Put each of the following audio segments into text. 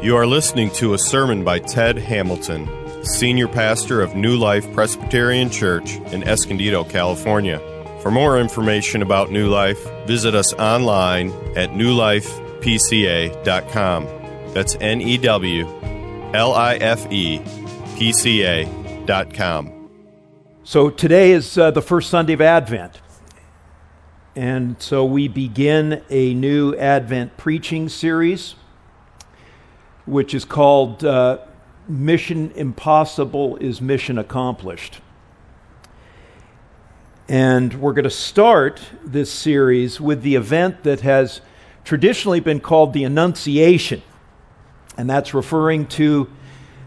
You are listening to a sermon by Ted Hamilton, Senior Pastor of New Life Presbyterian Church in Escondido, California. For more information about New Life, visit us online at newlifepca.com. That's N E W L I F E P C A.com. So today is uh, the first Sunday of Advent. And so we begin a new Advent preaching series which is called uh, Mission Impossible is Mission Accomplished. And we're going to start this series with the event that has traditionally been called the Annunciation. And that's referring to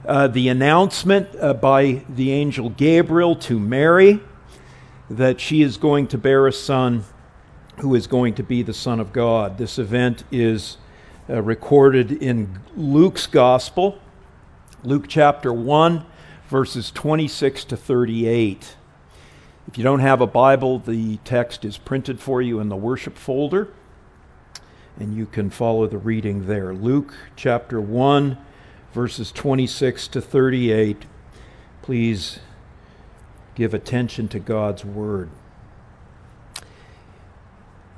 uh, the announcement uh, by the angel Gabriel to Mary that she is going to bear a son who is going to be the Son of God. This event is uh, recorded in Luke's Gospel, Luke chapter 1, verses 26 to 38. If you don't have a Bible, the text is printed for you in the worship folder, and you can follow the reading there. Luke chapter 1, verses 26 to 38. Please give attention to God's word.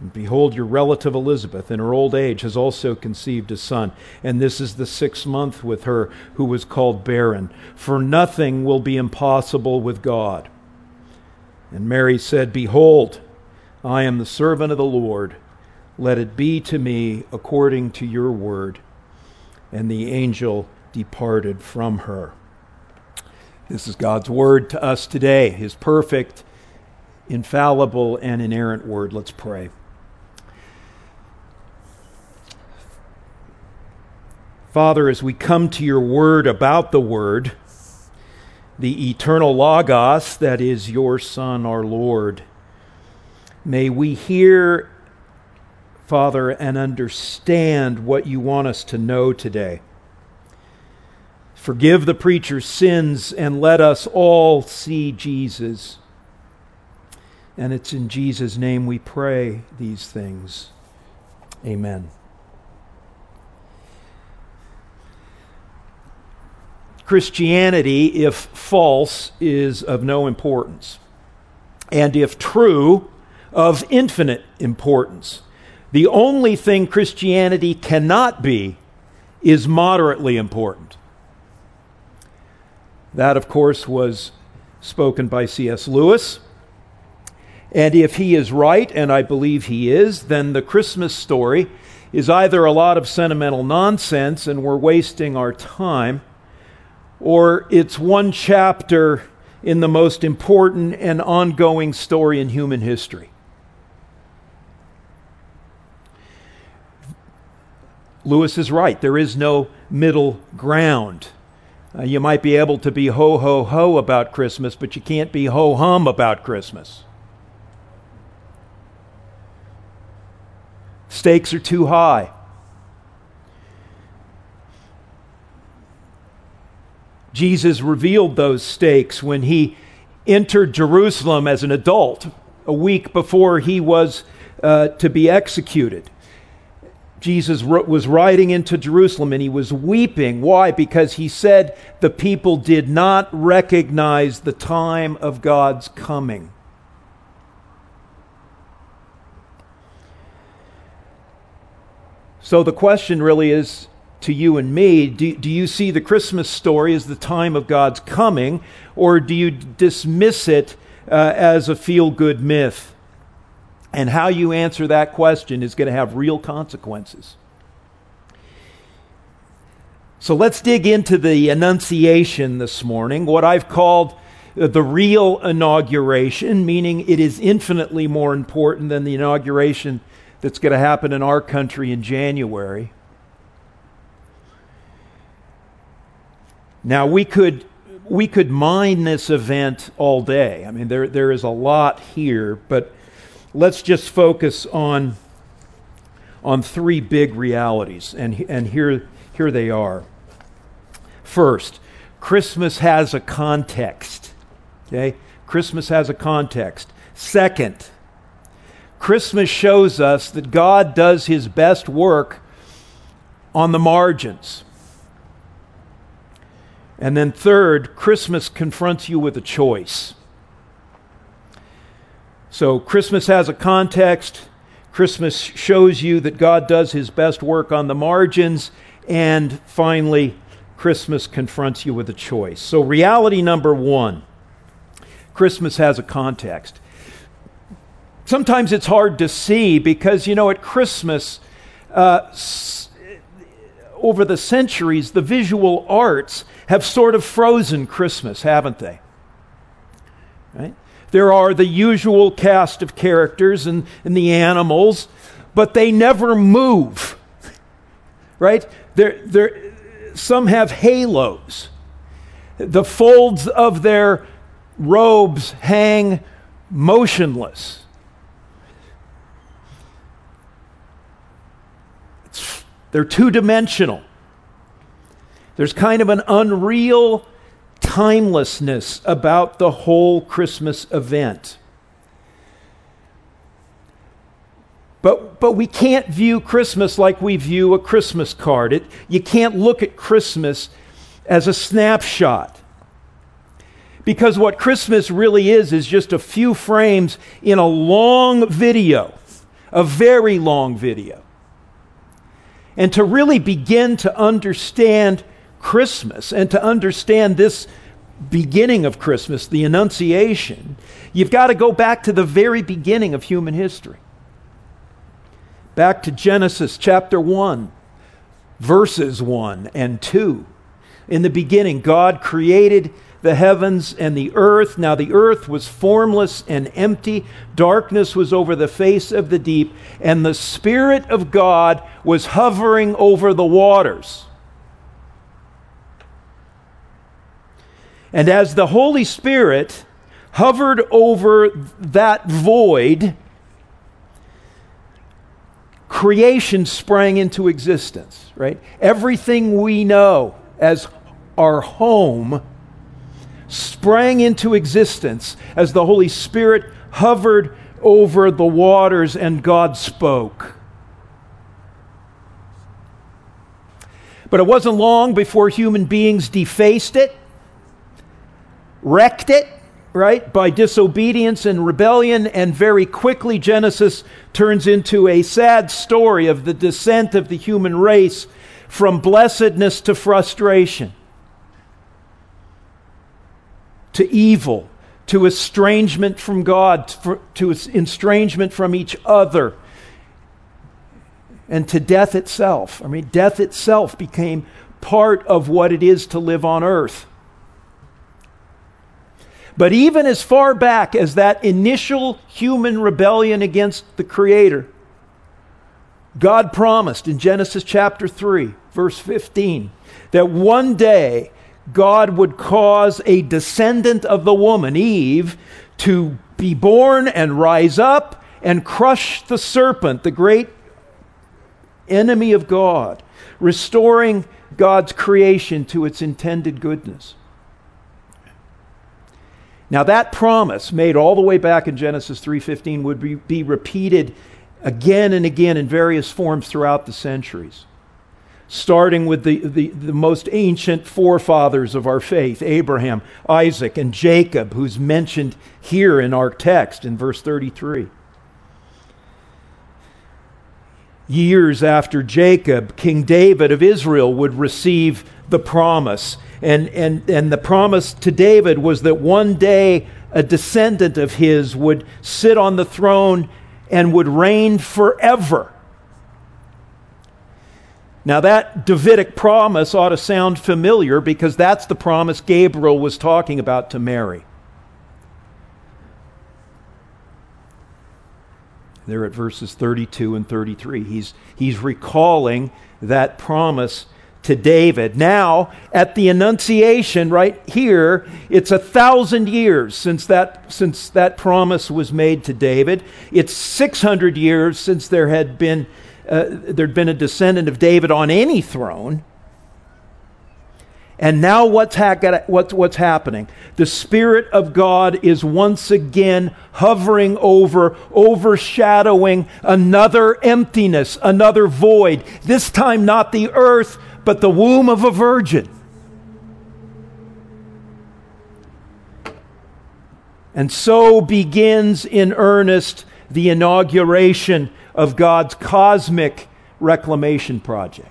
And behold, your relative Elizabeth, in her old age, has also conceived a son. And this is the sixth month with her who was called barren. For nothing will be impossible with God. And Mary said, Behold, I am the servant of the Lord. Let it be to me according to your word. And the angel departed from her. This is God's word to us today, his perfect, infallible, and inerrant word. Let's pray. Father, as we come to your word about the word, the eternal Logos, that is your Son, our Lord, may we hear, Father, and understand what you want us to know today. Forgive the preacher's sins and let us all see Jesus. And it's in Jesus' name we pray these things. Amen. Christianity, if false, is of no importance, and if true, of infinite importance. The only thing Christianity cannot be is moderately important. That, of course, was spoken by C.S. Lewis. And if he is right, and I believe he is, then the Christmas story is either a lot of sentimental nonsense and we're wasting our time or it's one chapter in the most important and ongoing story in human history. Lewis is right. There is no middle ground. Uh, you might be able to be ho, ho, ho about Christmas, but you can't be ho hum about Christmas. Stakes are too high. Jesus revealed those stakes when he entered Jerusalem as an adult a week before he was uh, to be executed. Jesus was riding into Jerusalem and he was weeping. Why? Because he said the people did not recognize the time of God's coming. So the question really is to you and me do, do you see the Christmas story as the time of God's coming, or do you dismiss it uh, as a feel good myth? And how you answer that question is going to have real consequences. So let's dig into the Annunciation this morning, what I've called the real inauguration, meaning it is infinitely more important than the inauguration that's going to happen in our country in January. Now, we could, we could mine this event all day. I mean, there, there is a lot here, but let's just focus on, on three big realities, and, and here, here they are. First, Christmas has a context. Okay? Christmas has a context. Second, Christmas shows us that God does his best work on the margins. And then, third, Christmas confronts you with a choice. So, Christmas has a context. Christmas shows you that God does his best work on the margins. And finally, Christmas confronts you with a choice. So, reality number one Christmas has a context sometimes it's hard to see because, you know, at Christmas, uh, over the centuries, the visual arts have sort of frozen Christmas, haven't they? Right? There are the usual cast of characters and, and the animals, but they never move. Right? They're, they're, some have halos. The folds of their robes hang motionless. They're two dimensional. There's kind of an unreal timelessness about the whole Christmas event. But, but we can't view Christmas like we view a Christmas card. It, you can't look at Christmas as a snapshot. Because what Christmas really is, is just a few frames in a long video, a very long video. And to really begin to understand Christmas and to understand this beginning of Christmas, the Annunciation, you've got to go back to the very beginning of human history. Back to Genesis chapter 1, verses 1 and 2. In the beginning, God created the heavens and the earth. Now the earth was formless and empty. Darkness was over the face of the deep, and the Spirit of God was hovering over the waters. And as the Holy Spirit hovered over that void, creation sprang into existence, right? Everything we know as our home sprang into existence as the Holy Spirit hovered over the waters and God spoke. But it wasn't long before human beings defaced it, wrecked it, right, by disobedience and rebellion, and very quickly Genesis turns into a sad story of the descent of the human race from blessedness to frustration to evil, to estrangement from God, to estrangement from each other, and to death itself. I mean, death itself became part of what it is to live on earth. But even as far back as that initial human rebellion against the Creator, God promised in Genesis chapter 3, verse 15, that one day God would cause a descendant of the woman, Eve, to be born and rise up and crush the serpent, the great enemy of God, restoring God's creation to its intended goodness. Now that promise made all the way back in Genesis 3:15 would be, be repeated again and again in various forms throughout the centuries. Starting with the, the, the most ancient forefathers of our faith, Abraham, Isaac, and Jacob, who's mentioned here in our text in verse 33. Years after Jacob, King David of Israel would receive the promise. And, and, and the promise to David was that one day a descendant of his would sit on the throne and would reign forever. Now, that Davidic promise ought to sound familiar because that's the promise Gabriel was talking about to Mary. There at verses 32 and 33. He's, he's recalling that promise to David. Now, at the Annunciation, right here, it's a thousand years since that, since that promise was made to David. It's 600 years since there had been, uh, there'd been a descendant of David on any throne. And now what's, ha- what's, what's happening? The Spirit of God is once again hovering over, overshadowing another emptiness, another void. This time, not the earth, but the womb of a virgin. And so begins in earnest the inauguration of God's cosmic reclamation project.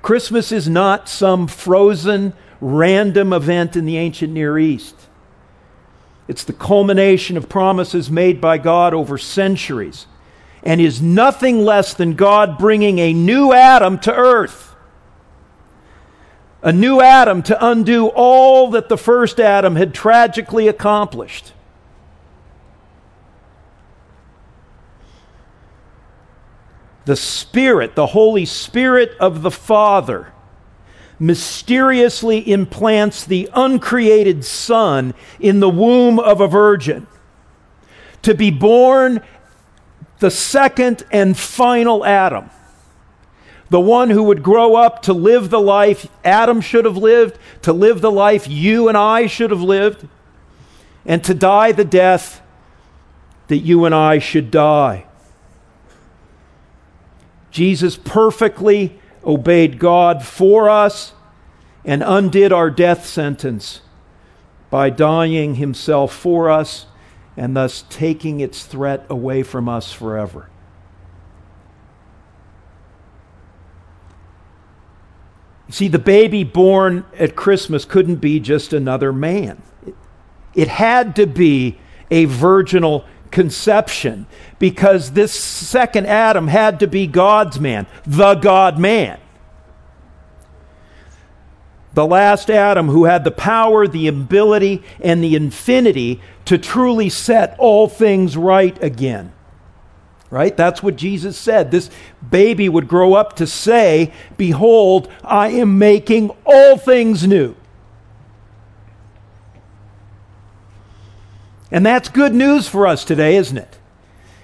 Christmas is not some frozen, random event in the ancient Near East. It's the culmination of promises made by God over centuries and is nothing less than God bringing a new Adam to earth. A new Adam to undo all that the first Adam had tragically accomplished. The Spirit, the Holy Spirit of the Father, mysteriously implants the uncreated Son in the womb of a virgin to be born the second and final Adam. The one who would grow up to live the life Adam should have lived, to live the life you and I should have lived, and to die the death that you and I should die. Jesus perfectly obeyed God for us and undid our death sentence by dying himself for us and thus taking its threat away from us forever. See, the baby born at Christmas couldn't be just another man. It had to be a virginal conception because this second Adam had to be God's man, the God man. The last Adam who had the power, the ability, and the infinity to truly set all things right again. Right? That's what Jesus said. This baby would grow up to say, Behold, I am making all things new. And that's good news for us today, isn't it?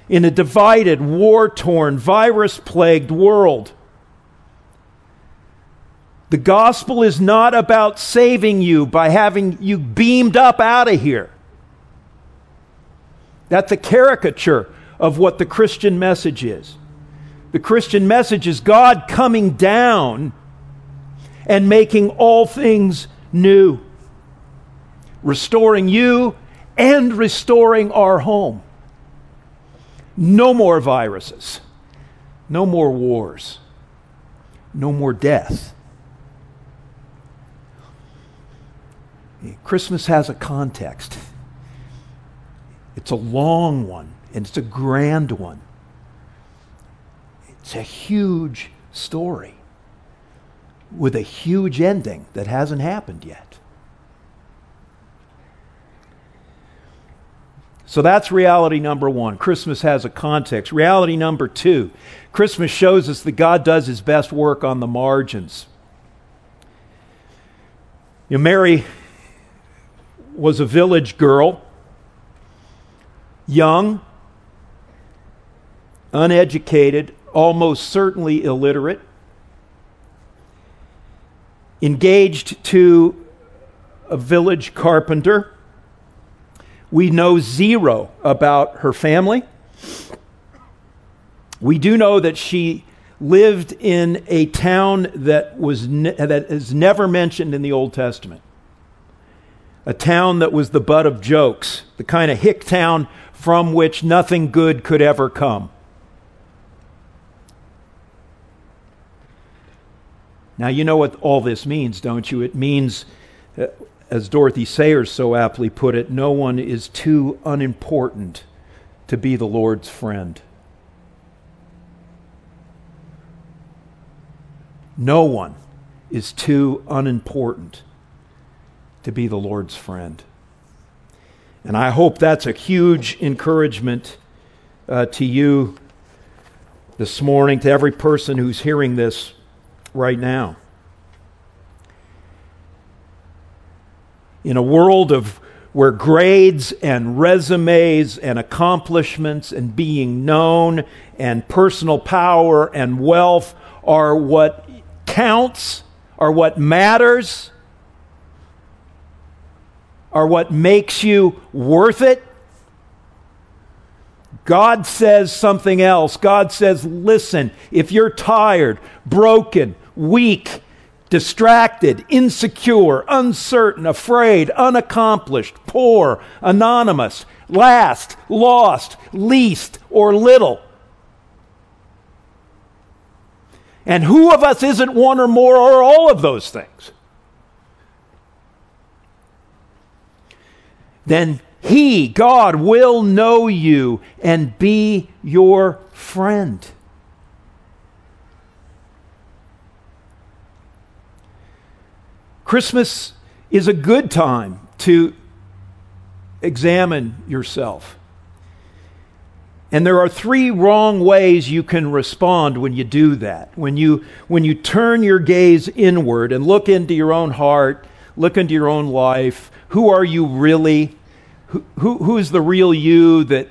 In a divided, war torn, virus plagued world. The gospel is not about saving you by having you beamed up out of here. That's a caricature of what the Christian message is. The Christian message is God coming down and making all things new, restoring you and restoring our home. No more viruses, no more wars, no more death. Christmas has a context. It's a long one, and it's a grand one. It's a huge story with a huge ending that hasn't happened yet. So that's reality number one. Christmas has a context. Reality number two Christmas shows us that God does his best work on the margins. You know, Mary was a village girl, young, uneducated, almost certainly illiterate, engaged to a village carpenter. We know zero about her family. We do know that she lived in a town that, was ne- that is never mentioned in the Old Testament. A town that was the butt of jokes, the kind of hick town from which nothing good could ever come. Now, you know what all this means, don't you? It means, uh, as Dorothy Sayers so aptly put it, no one is too unimportant to be the Lord's friend. No one is too unimportant to be the Lord's friend. And I hope that's a huge encouragement uh, to you this morning, to every person who's hearing this right now. In a world of where grades and resumes and accomplishments and being known and personal power and wealth are what counts, are what matters, are what makes you worth it. God says something else. God says, listen, if you're tired, broken, weak, distracted, insecure, uncertain, afraid, unaccomplished, poor, anonymous, last, lost, least, or little, And who of us isn't one or more or all of those things? Then He, God, will know you and be your friend. Christmas is a good time to examine yourself. And there are three wrong ways you can respond when you do that. When you, when you turn your gaze inward and look into your own heart, look into your own life, who are you really? Who, who, who's the real you that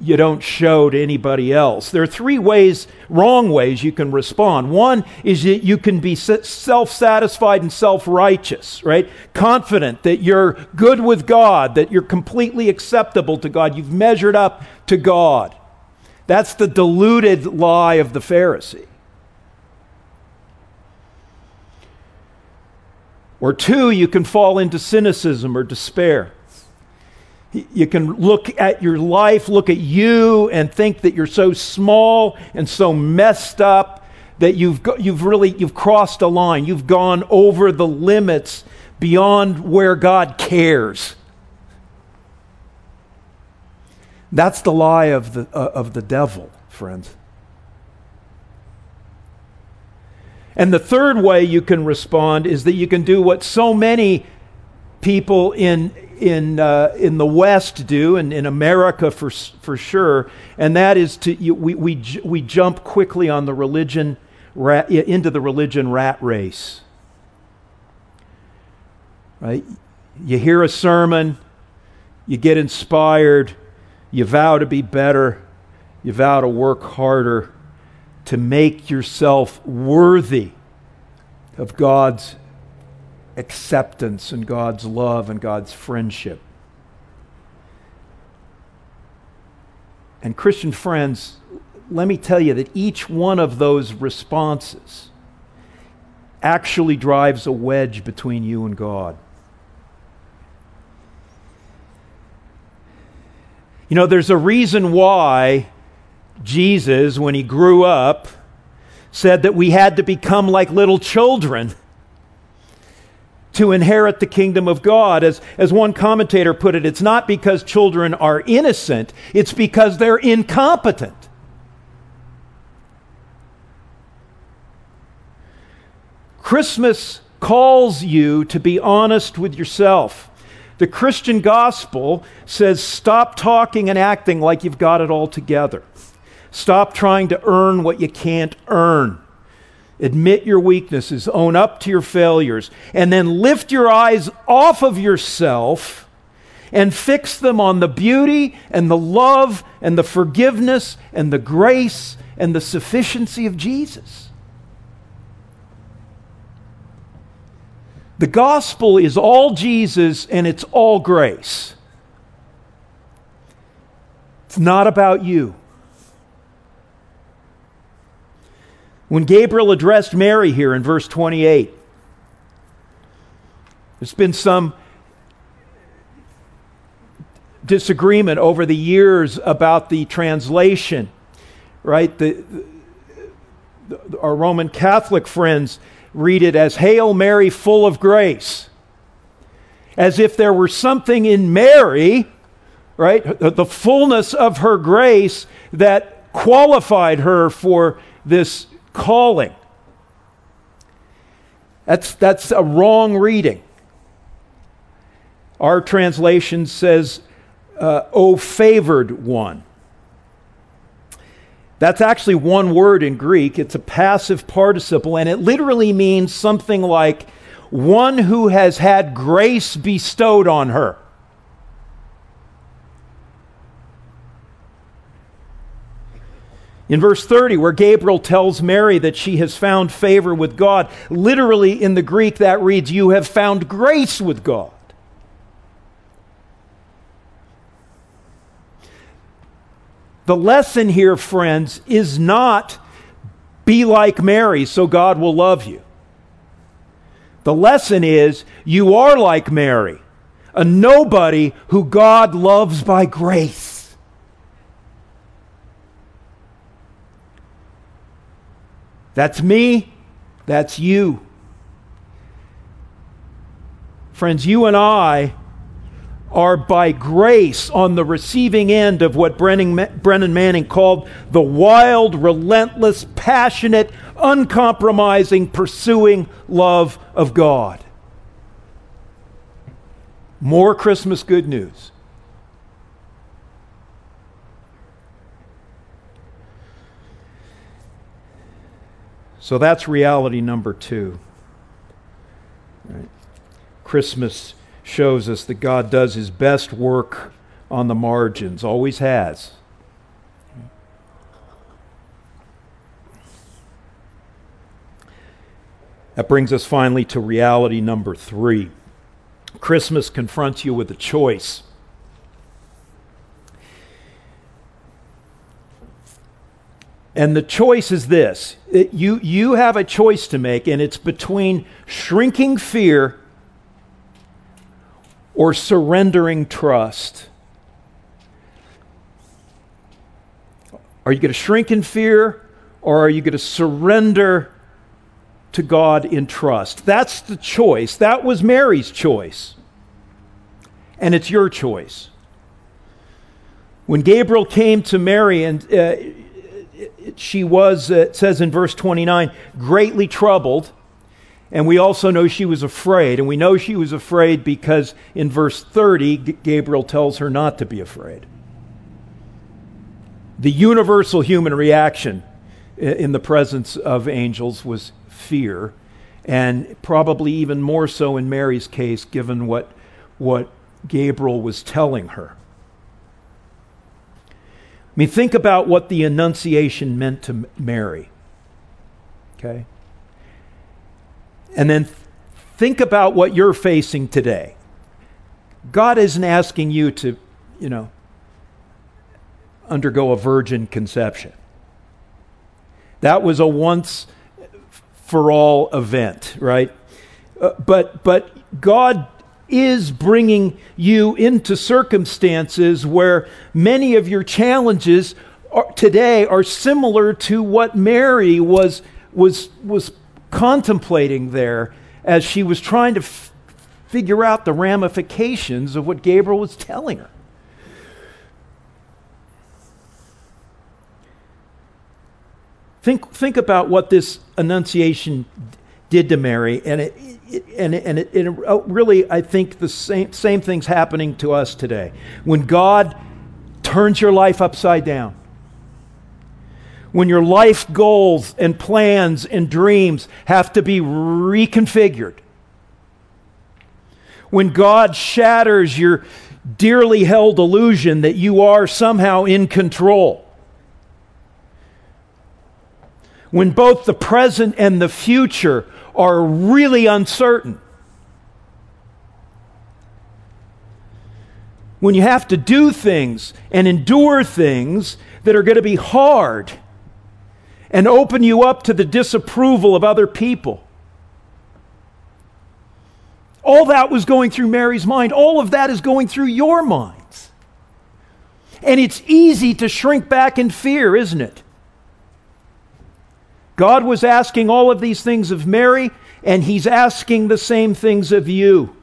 you don't show to anybody else. There are three ways, wrong ways you can respond. One is that you can be self satisfied and self righteous, right? Confident that you're good with God, that you're completely acceptable to God, you've measured up to God. That's the deluded lie of the Pharisee. Or two, you can fall into cynicism or despair. You can look at your life, look at you, and think that you're so small and so messed up that you've, you've really you've crossed a line. You've gone over the limits beyond where God cares. That's the lie of the, uh, of the devil, friends. And the third way you can respond is that you can do what so many people in in, uh, in the West do, and in America for, for sure, and that is to you, we, we, we jump quickly on the religion rat, into the religion rat race. Right? You hear a sermon, you get inspired, you vow to be better, you vow to work harder, to make yourself worthy of God's acceptance and God's love and God's friendship. And, Christian friends, let me tell you that each one of those responses actually drives a wedge between you and God. You know, there's a reason why Jesus, when he grew up, said that we had to become like little children to inherit the kingdom of God. As, as one commentator put it, it's not because children are innocent, it's because they're incompetent. Christmas calls you to be honest with yourself. The Christian gospel says stop talking and acting like you've got it all together. Stop trying to earn what you can't earn. Admit your weaknesses, own up to your failures, and then lift your eyes off of yourself and fix them on the beauty and the love and the forgiveness and the grace and the sufficiency of Jesus. The gospel is all Jesus and it's all grace. It's not about you. When Gabriel addressed Mary here in verse 28, there's been some disagreement over the years about the translation, right? The, the, our Roman Catholic friends read it as Hail Mary, full of grace, as if there were something in Mary, right? The fullness of her grace that qualified her for this calling. That's, that's a wrong reading. Our translation says, uh, O favored one. That's actually one word in Greek. It's a passive participle, and it literally means something like one who has had grace bestowed on her. In verse 30, where Gabriel tells Mary that she has found favor with God, literally in the Greek that reads, You have found grace with God. The lesson here, friends, is not be like Mary so God will love you. The lesson is you are like Mary, a nobody who God loves by grace. That's me. That's you. Friends, you and I are by grace on the receiving end of what Brennan, Brennan Manning called the wild, relentless, passionate, uncompromising, pursuing love of God. More Christmas good news. So that's reality number two. Right. Christmas shows us that God does his best work on the margins, always has. That brings us finally to reality number three. Christmas confronts you with a choice. And the choice is this it, you, you have a choice to make, and it's between shrinking fear or surrendering trust? Are you going to shrink in fear or are you going to surrender to God in trust? That's the choice. That was Mary's choice. And it's your choice. When Gabriel came to Mary and uh, she was, uh, it says in verse 29, greatly troubled and we also know she was afraid. And we know she was afraid because in verse 30, Gabriel tells her not to be afraid. The universal human reaction in the presence of angels was fear, and probably even more so in Mary's case, given what, what Gabriel was telling her. I mean, think about what the Annunciation meant to Mary. Okay? And then think about what you're facing today. God isn't asking you to, you know, undergo a virgin conception. That was a once for all event, right? Uh, but but God is bringing you into circumstances where many of your challenges are, today are similar to what Mary was was was contemplating there as she was trying to f- figure out the ramifications of what Gabriel was telling her. Think, think about what this annunciation did to Mary, and it, it and, and it, it, really, I think the same, same thing's happening to us today. When God turns your life upside down, when your life goals and plans and dreams have to be reconfigured. When God shatters your dearly held illusion that you are somehow in control when both the present and the future are really uncertain. When you have to do things and endure things that are going to be hard and open you up to the disapproval of other people. All that was going through Mary's mind. All of that is going through your minds. And it's easy to shrink back in fear, isn't it? God was asking all of these things of Mary, and He's asking the same things of you.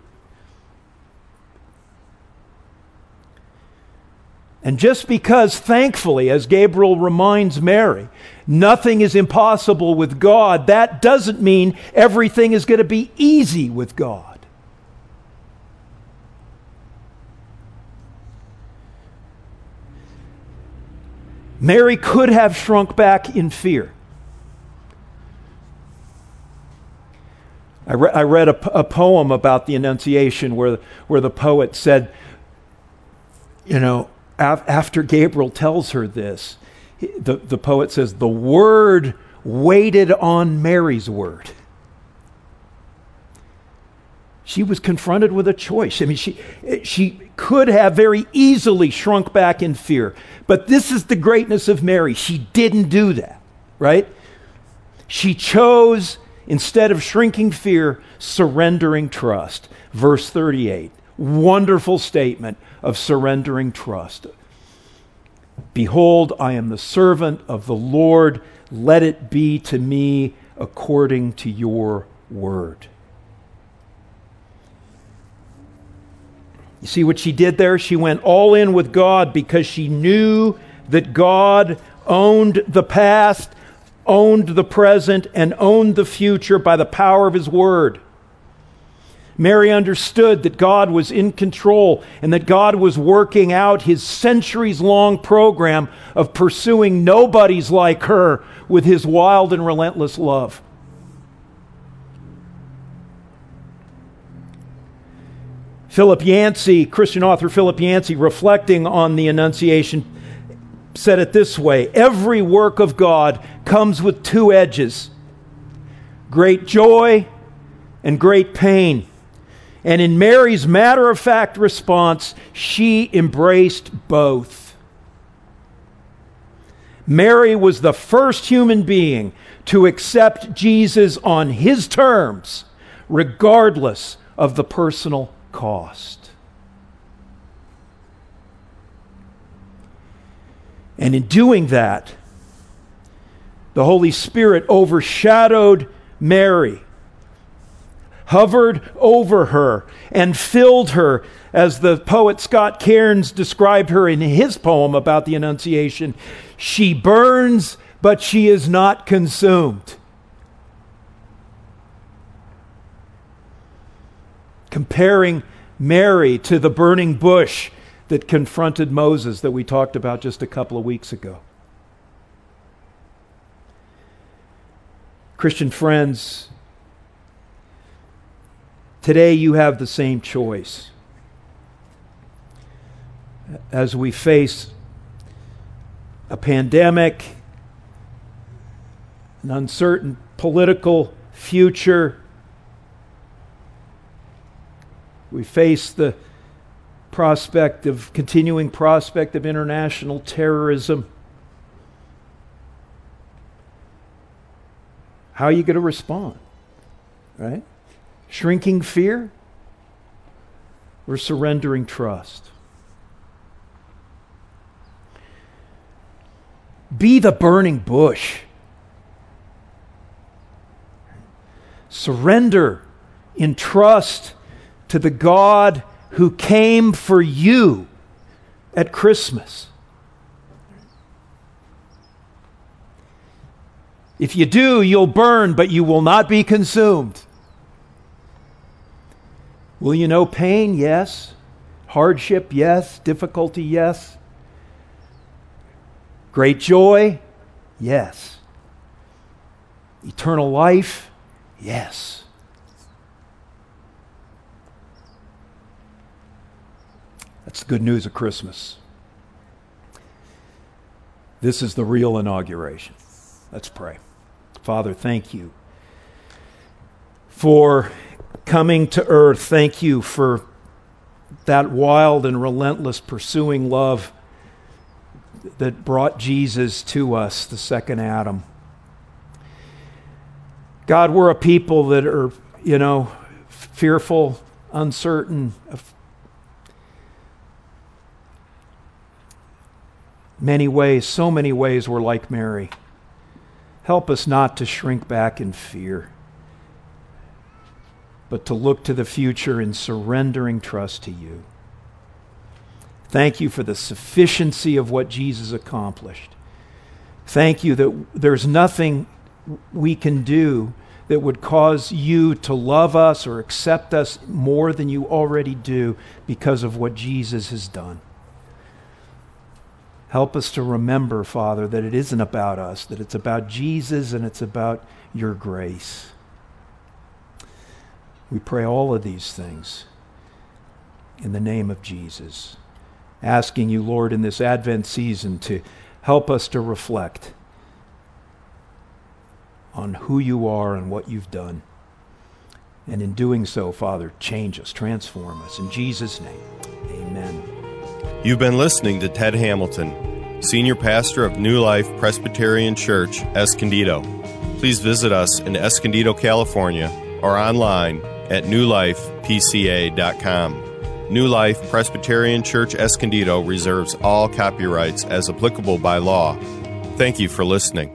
And just because, thankfully, as Gabriel reminds Mary, nothing is impossible with God, that doesn't mean everything is going to be easy with God. Mary could have shrunk back in fear. I, re- I read a, a poem about the Annunciation where, where the poet said, you know, after Gabriel tells her this, the, the poet says, the word waited on Mary's word. She was confronted with a choice. I mean, she, she could have very easily shrunk back in fear. But this is the greatness of Mary. She didn't do that, right? She chose, instead of shrinking fear, surrendering trust. Verse 38 wonderful statement of surrendering trust. Behold, I am the servant of the Lord. Let it be to me according to your word. You see what she did there? She went all in with God because she knew that God owned the past, owned the present, and owned the future by the power of his word. Mary understood that God was in control and that God was working out his centuries long program of pursuing nobodies like her with his wild and relentless love. Philip Yancey, Christian author Philip Yancey, reflecting on the Annunciation, said it this way Every work of God comes with two edges great joy and great pain. And in Mary's matter of fact response, she embraced both. Mary was the first human being to accept Jesus on his terms, regardless of the personal cost. And in doing that, the Holy Spirit overshadowed Mary hovered over her and filled her, as the poet Scott Cairns described her in his poem about the Annunciation. She burns, but she is not consumed. Comparing Mary to the burning bush that confronted Moses that we talked about just a couple of weeks ago. Christian friends, Today, you have the same choice. As we face a pandemic, an uncertain political future, we face the prospect of continuing prospect of international terrorism. How are you going to respond? Right? Shrinking fear or surrendering trust? Be the burning bush. Surrender in trust to the God who came for you at Christmas. If you do, you'll burn, but you will not be consumed. Will you know pain? Yes. Hardship? Yes. Difficulty? Yes. Great joy? Yes. Eternal life? Yes. That's the good news of Christmas. This is the real inauguration. Let's pray. Father, thank you for coming to earth. Thank you for that wild and relentless pursuing love that brought Jesus to us, the second Adam. God, we're a people that are, you know, fearful, uncertain, many ways, so many ways, we're like Mary. Help us not to shrink back in fear, but to look to the future in surrendering trust to you. Thank you for the sufficiency of what Jesus accomplished. Thank you that there's nothing we can do that would cause you to love us or accept us more than you already do because of what Jesus has done. Help us to remember, Father, that it isn't about us, that it's about Jesus and it's about your grace. We pray all of these things in the name of Jesus. Asking you, Lord, in this Advent season to help us to reflect on who you are and what you've done. And in doing so, Father, change us, transform us. In Jesus' name, amen. You've been listening to Ted Hamilton, Senior Pastor of New Life Presbyterian Church, Escondido. Please visit us in Escondido, California, or online at newlifepca.com. New Life Presbyterian Church Escondido reserves all copyrights as applicable by law. Thank you for listening.